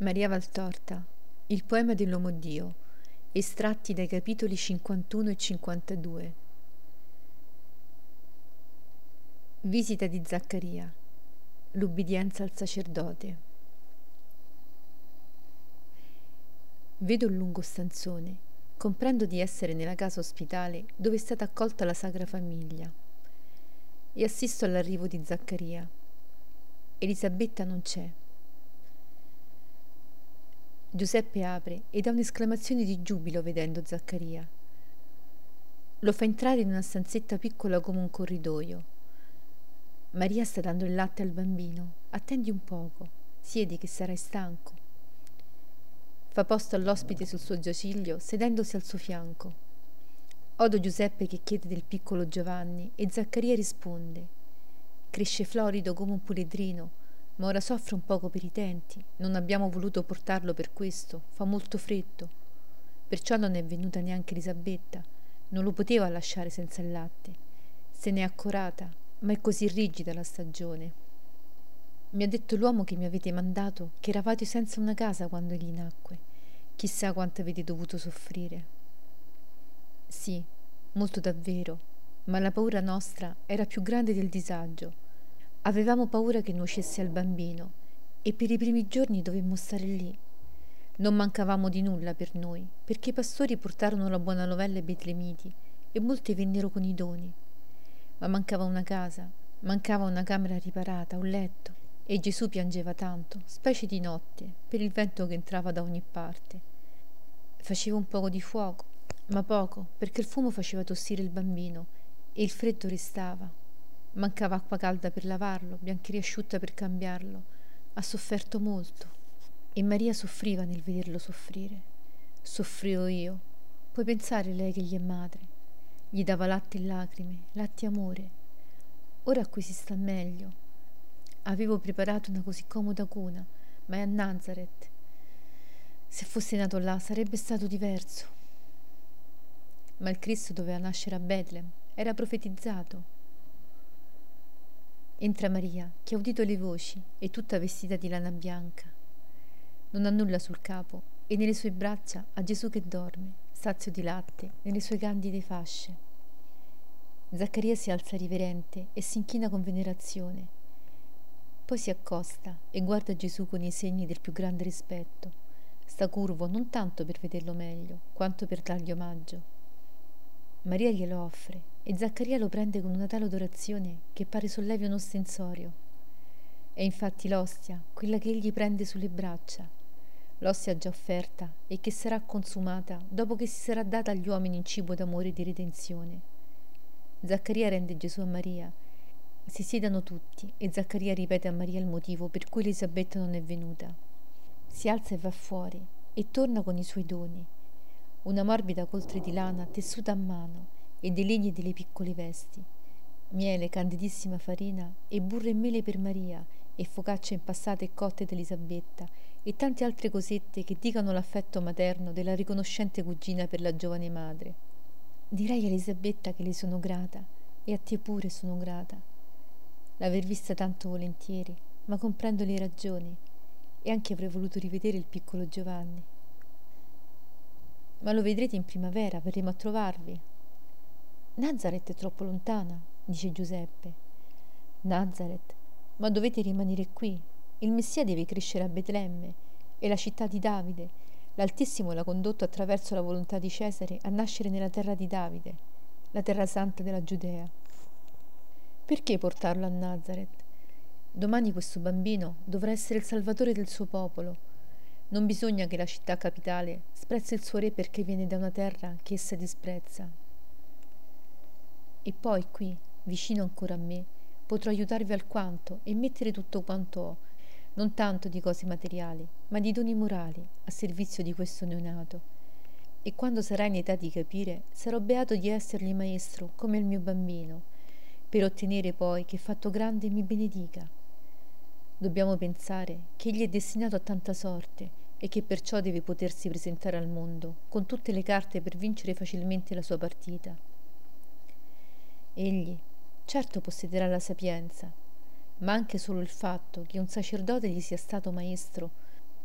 Maria Valtorta, il poema dell'uomo Dio, estratti dai capitoli 51 e 52. Visita di Zaccaria, l'ubbidienza al sacerdote. Vedo il lungo stanzone, comprendo di essere nella casa ospitale dove è stata accolta la Sacra Famiglia e assisto all'arrivo di Zaccaria. Elisabetta non c'è Giuseppe apre e dà un'esclamazione di giubilo vedendo Zaccaria. Lo fa entrare in una stanzetta piccola come un corridoio. Maria sta dando il latte al bambino. Attendi un poco. Siedi che sarai stanco. Fa posto all'ospite sul suo giaciglio, sedendosi al suo fianco. Odo Giuseppe che chiede del piccolo Giovanni e Zaccaria risponde. Cresce florido come un puledrino ma ora soffre un poco per i denti. Non abbiamo voluto portarlo per questo, fa molto freddo. Perciò non è venuta neanche Elisabetta. Non lo poteva lasciare senza il latte. Se n'è accorata, ma è così rigida la stagione. Mi ha detto l'uomo che mi avete mandato che eravate senza una casa quando egli nacque. Chissà quanto avete dovuto soffrire. Sì, molto davvero, ma la paura nostra era più grande del disagio Avevamo paura che nuocesse al bambino e per i primi giorni dovemmo stare lì. Non mancavamo di nulla per noi, perché i pastori portarono la buona novella ai betlemiti e molti vennero con i doni. Ma mancava una casa, mancava una camera riparata, un letto, e Gesù piangeva tanto, specie di notte, per il vento che entrava da ogni parte. Faceva un poco di fuoco, ma poco, perché il fumo faceva tossire il bambino e il freddo restava, Mancava acqua calda per lavarlo, biancheria asciutta per cambiarlo. Ha sofferto molto. E Maria soffriva nel vederlo soffrire. Soffrivo io. Puoi pensare lei che gli è madre. Gli dava latte e lacrime, latte e amore. Ora qui si sta meglio. Avevo preparato una così comoda cuna, ma è a Nazareth. Se fosse nato là sarebbe stato diverso. Ma il Cristo doveva nascere a Betlem, era profetizzato. Entra Maria, che ha udito le voci, e tutta vestita di lana bianca. Non ha nulla sul capo, e nelle sue braccia ha Gesù che dorme, sazio di latte, nelle sue candide fasce. Zaccaria si alza riverente e si inchina con venerazione. Poi si accosta e guarda Gesù con i segni del più grande rispetto. Sta curvo non tanto per vederlo meglio, quanto per dargli omaggio. Maria glielo offre e Zaccaria lo prende con una tale adorazione che pare sollevi uno stensorio. È infatti l'ostia, quella che egli prende sulle braccia, l'ostia già offerta e che sarà consumata dopo che si sarà data agli uomini in cibo d'amore e di redenzione. Zaccaria rende Gesù a Maria. Si siedano tutti e Zaccaria ripete a Maria il motivo per cui Elisabetta non è venuta. Si alza e va fuori e torna con i suoi doni una morbida coltre di lana tessuta a mano e dei legni delle piccole vesti, miele, candidissima farina e burro e mele per Maria e focacce impassate e cotte d'Elisabetta e tante altre cosette che dicano l'affetto materno della riconoscente cugina per la giovane madre. Direi a Elisabetta che le sono grata e a te pure sono grata. L'aver vista tanto volentieri, ma comprendo le ragioni e anche avrei voluto rivedere il piccolo Giovanni. Ma lo vedrete in primavera, verremo a trovarvi. Nazareth è troppo lontana, dice Giuseppe. Nazareth, ma dovete rimanere qui. Il Messia deve crescere a Betlemme, è la città di Davide. L'Altissimo l'ha condotto attraverso la volontà di Cesare a nascere nella terra di Davide, la terra santa della Giudea. Perché portarlo a Nazareth? Domani questo bambino dovrà essere il salvatore del suo popolo non bisogna che la città capitale sprezzi il suo re perché viene da una terra che essa disprezza. E poi qui, vicino ancora a me, potrò aiutarvi alquanto e mettere tutto quanto ho, non tanto di cose materiali, ma di doni morali, a servizio di questo neonato. E quando sarà in età di capire, sarò beato di essergli maestro come il mio bambino, per ottenere poi che fatto grande mi benedica Dobbiamo pensare che egli è destinato a tanta sorte e che perciò deve potersi presentare al mondo con tutte le carte per vincere facilmente la sua partita. Egli certo possederà la sapienza, ma anche solo il fatto che un sacerdote gli sia stato maestro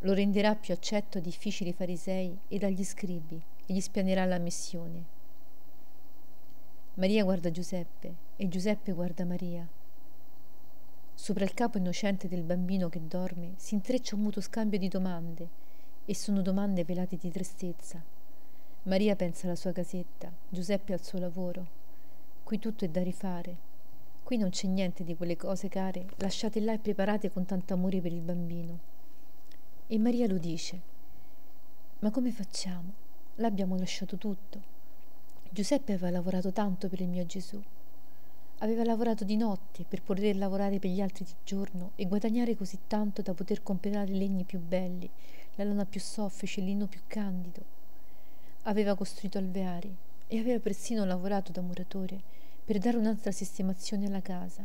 lo renderà più accetto ai difficili farisei ed agli scribi e gli spianerà la missione. Maria guarda Giuseppe e Giuseppe guarda Maria. Sopra il capo innocente del bambino che dorme si intreccia un muto scambio di domande e sono domande velate di tristezza. Maria pensa alla sua casetta, Giuseppe al suo lavoro. Qui tutto è da rifare. Qui non c'è niente di quelle cose care lasciate là e preparate con tanto amore per il bambino. E Maria lo dice. Ma come facciamo? L'abbiamo lasciato tutto. Giuseppe aveva lavorato tanto per il mio Gesù. Aveva lavorato di notte per poter lavorare per gli altri di giorno e guadagnare così tanto da poter comprare i legni più belli, la lana più soffice, il lino più candido. Aveva costruito alveari e aveva persino lavorato da muratore per dare un'altra sistemazione alla casa.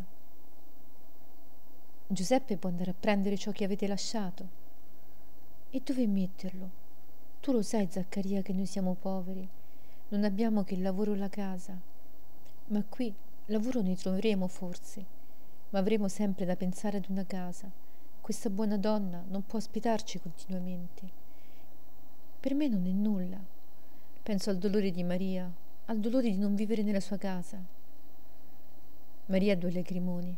Giuseppe può andare a prendere ciò che avete lasciato. E dove metterlo? Tu lo sai, Zaccaria, che noi siamo poveri. Non abbiamo che il lavoro e la casa. Ma qui Lavoro ne troveremo forse, ma avremo sempre da pensare ad una casa. Questa buona donna non può ospitarci continuamente. Per me non è nulla. Penso al dolore di Maria, al dolore di non vivere nella sua casa. Maria ha due lagrimoni.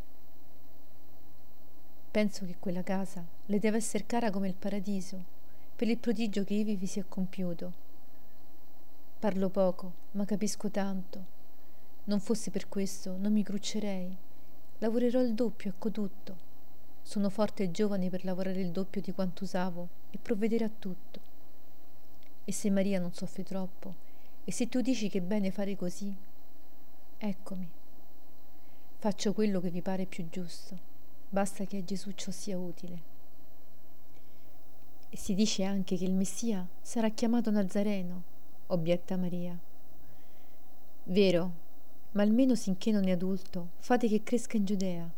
Penso che quella casa le deve essere cara come il paradiso, per il prodigio che ivi vi si è compiuto. Parlo poco, ma capisco tanto non fosse per questo, non mi cruccerei. Lavorerò il doppio, ecco tutto. Sono forte e giovane per lavorare il doppio di quanto usavo e provvedere a tutto. E se Maria non soffre troppo, e se tu dici che è bene fare così, eccomi. Faccio quello che vi pare più giusto, basta che a Gesù ciò sia utile. E si dice anche che il Messia sarà chiamato Nazareno, obietta Maria. Vero, ma almeno sinché non è adulto, fate che cresca in Giudea.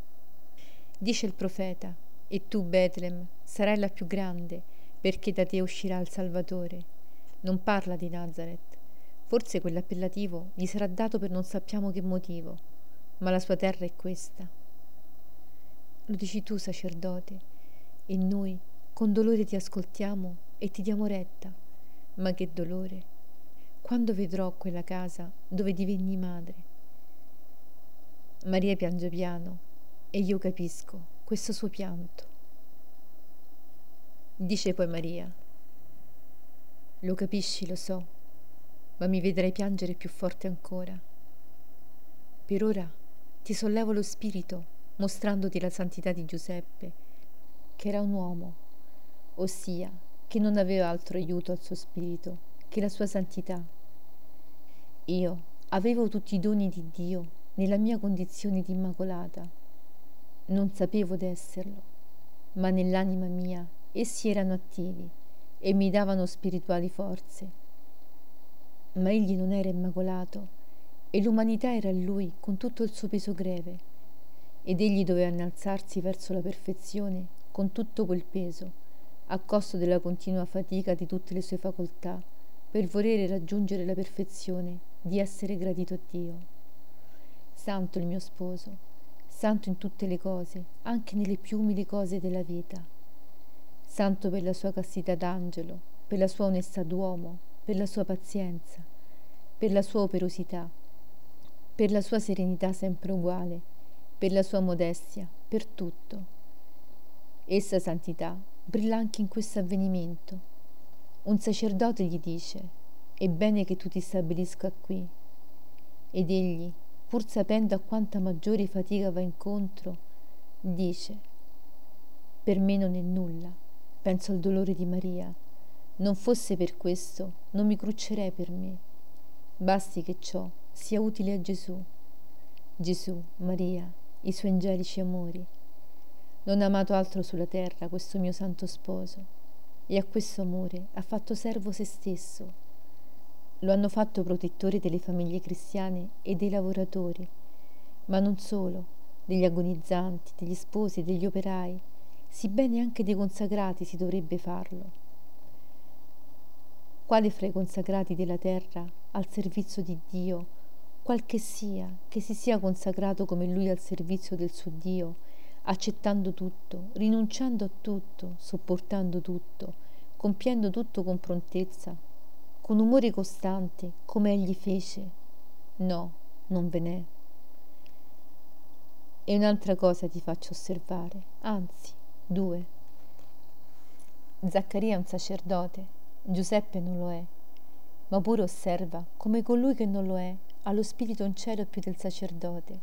Dice il profeta, e tu, Betlem, sarai la più grande, perché da te uscirà il Salvatore. Non parla di Nazareth. Forse quell'appellativo gli sarà dato per non sappiamo che motivo, ma la sua terra è questa. Lo dici tu, sacerdote, e noi con dolore ti ascoltiamo e ti diamo retta. Ma che dolore! Quando vedrò quella casa dove divenni madre? Maria piange piano e io capisco questo suo pianto. Dice poi Maria, lo capisci, lo so, ma mi vedrai piangere più forte ancora. Per ora ti sollevo lo spirito mostrandoti la santità di Giuseppe, che era un uomo, ossia che non aveva altro aiuto al suo spirito che la sua santità. Io avevo tutti i doni di Dio nella mia condizione di immacolata. Non sapevo d'esserlo, ma nell'anima mia essi erano attivi e mi davano spirituali forze. Ma egli non era immacolato e l'umanità era in lui con tutto il suo peso greve ed egli doveva innalzarsi verso la perfezione con tutto quel peso, a costo della continua fatica di tutte le sue facoltà, per volere raggiungere la perfezione di essere gradito a Dio. Santo il mio sposo, santo in tutte le cose, anche nelle più umili cose della vita. Santo per la sua castità d'angelo, per la sua onestà d'uomo, per la sua pazienza, per la sua operosità, per la sua serenità sempre uguale, per la sua modestia, per tutto. Essa santità brilla anche in questo avvenimento. Un sacerdote gli dice, è bene che tu ti stabilisca qui. Ed egli, pur sapendo a quanta maggiore fatica va incontro, dice, per me non è nulla, penso al dolore di Maria, non fosse per questo, non mi cruccerei per me. Basti che ciò sia utile a Gesù. Gesù, Maria, i suoi angelici amori. Non ha amato altro sulla terra questo mio santo sposo, e a questo amore ha fatto servo se stesso lo hanno fatto protettori delle famiglie cristiane e dei lavoratori, ma non solo, degli agonizzanti, degli sposi, degli operai, sibbene anche dei consacrati si dovrebbe farlo. Quale fra i consacrati della terra al servizio di Dio, qual che sia, che si sia consacrato come lui al servizio del suo Dio, accettando tutto, rinunciando a tutto, sopportando tutto, compiendo tutto con prontezza, con umore costante, come egli fece. No, non ve n'è. E un'altra cosa ti faccio osservare, anzi, due. Zaccaria è un sacerdote, Giuseppe non lo è, ma pure osserva come colui che non lo è ha lo spirito in cielo più del sacerdote.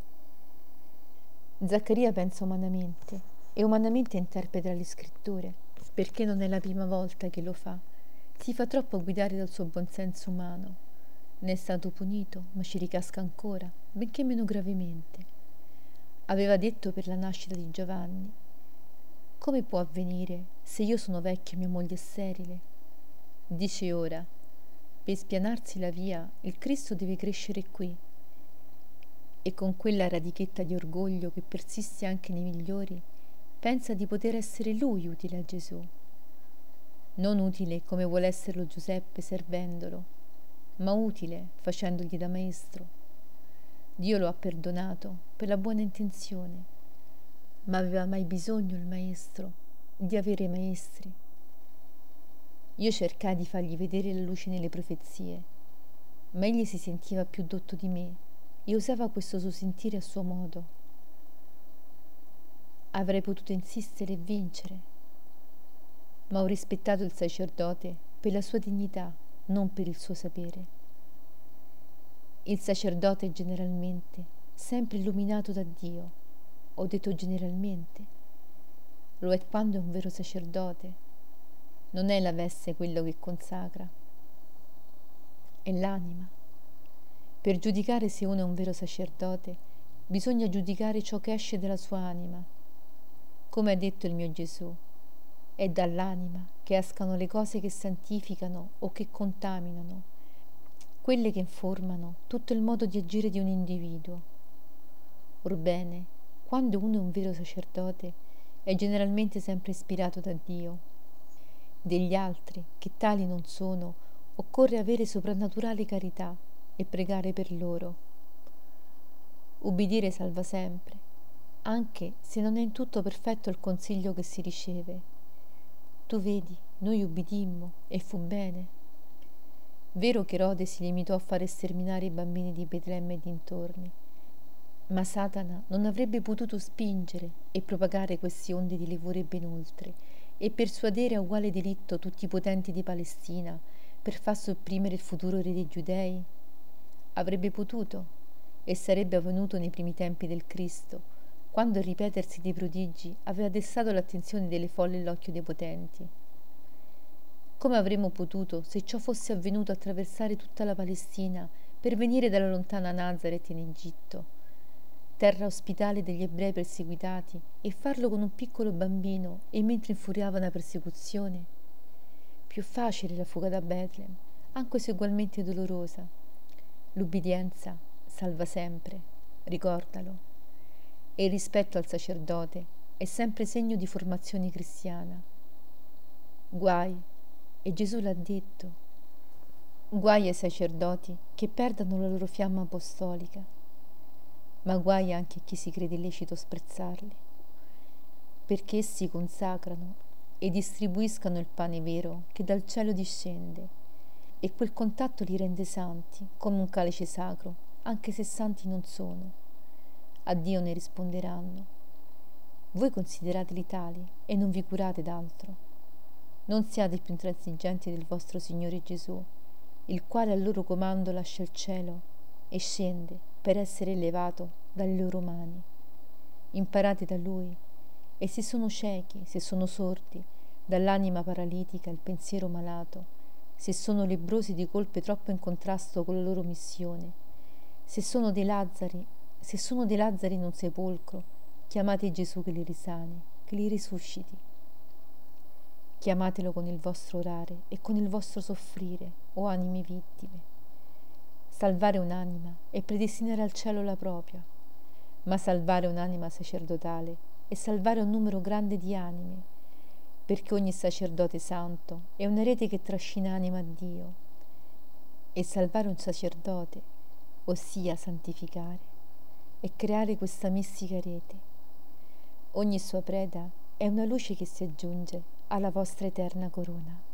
Zaccaria pensa umanamente e umanamente interpreta le scritture, perché non è la prima volta che lo fa si fa troppo guidare dal suo buonsenso umano. Ne è stato punito, ma ci ricasca ancora, benché meno gravemente. Aveva detto per la nascita di Giovanni, come può avvenire se io sono vecchio e mia moglie è sterile? Dice ora, per spianarsi la via, il Cristo deve crescere qui. E con quella radichetta di orgoglio che persiste anche nei migliori, pensa di poter essere lui utile a Gesù non utile come vuole esserlo Giuseppe servendolo, ma utile facendogli da maestro. Dio lo ha perdonato per la buona intenzione, ma aveva mai bisogno il maestro di avere maestri? Io cercai di fargli vedere la luce nelle profezie, ma egli si sentiva più dotto di me e usava questo suo sentire a suo modo. Avrei potuto insistere e vincere, ma ho rispettato il sacerdote per la sua dignità, non per il suo sapere. Il sacerdote è generalmente sempre illuminato da Dio, ho detto generalmente. Lo è quando è un vero sacerdote. Non è la veste quello che consacra, è l'anima. Per giudicare se uno è un vero sacerdote, bisogna giudicare ciò che esce dalla sua anima. Come ha detto il mio Gesù, è dall'anima che escano le cose che santificano o che contaminano, quelle che informano tutto il modo di agire di un individuo. Orbene, quando uno è un vero sacerdote, è generalmente sempre ispirato da Dio. Degli altri, che tali non sono, occorre avere soprannaturale carità e pregare per loro. Ubbidire salva sempre, anche se non è in tutto perfetto il consiglio che si riceve. Tu vedi, noi ubbidimmo e fu bene. Vero che Erode si limitò a fare sterminare i bambini di Betlemme e dintorni, ma Satana non avrebbe potuto spingere e propagare queste onde di livore ben oltre e persuadere a uguale diritto tutti i potenti di Palestina per far sopprimere il futuro re dei giudei? Avrebbe potuto e sarebbe avvenuto nei primi tempi del Cristo quando il ripetersi dei prodigi aveva destato l'attenzione delle folle e l'occhio dei potenti. Come avremmo potuto, se ciò fosse avvenuto, attraversare tutta la Palestina per venire dalla lontana Nazareth in Egitto, terra ospitale degli ebrei perseguitati, e farlo con un piccolo bambino e mentre infuriava una persecuzione? Più facile la fuga da Betlem, anche se ugualmente dolorosa. L'ubbidienza salva sempre, ricordalo e il rispetto al sacerdote è sempre segno di formazione cristiana. Guai, e Gesù l'ha detto, guai ai sacerdoti che perdano la loro fiamma apostolica, ma guai anche a chi si crede lecito sprezzarli, perché essi consacrano e distribuiscano il pane vero che dal cielo discende, e quel contatto li rende santi come un calice sacro, anche se santi non sono a Dio ne risponderanno. Voi considerateli tali e non vi curate d'altro. Non siate più intransigenti del vostro Signore Gesù, il quale al loro comando lascia il cielo e scende per essere elevato dalle loro mani. Imparate da Lui e se sono ciechi, se sono sordi, dall'anima paralitica il pensiero malato, se sono lebrosi di colpe troppo in contrasto con la loro missione, se sono dei Lazzari se sono dei Lazzari in un sepolcro, chiamate Gesù che li risani, che li risusciti. Chiamatelo con il vostro orare e con il vostro soffrire, o anime vittime. Salvare un'anima è predestinare al cielo la propria, ma salvare un'anima sacerdotale è salvare un numero grande di anime, perché ogni sacerdote santo è una rete che trascina anima a Dio. E salvare un sacerdote, ossia santificare, e creare questa mistica rete. ogni sua preda è una luce che si aggiunge alla vostra eterna corona.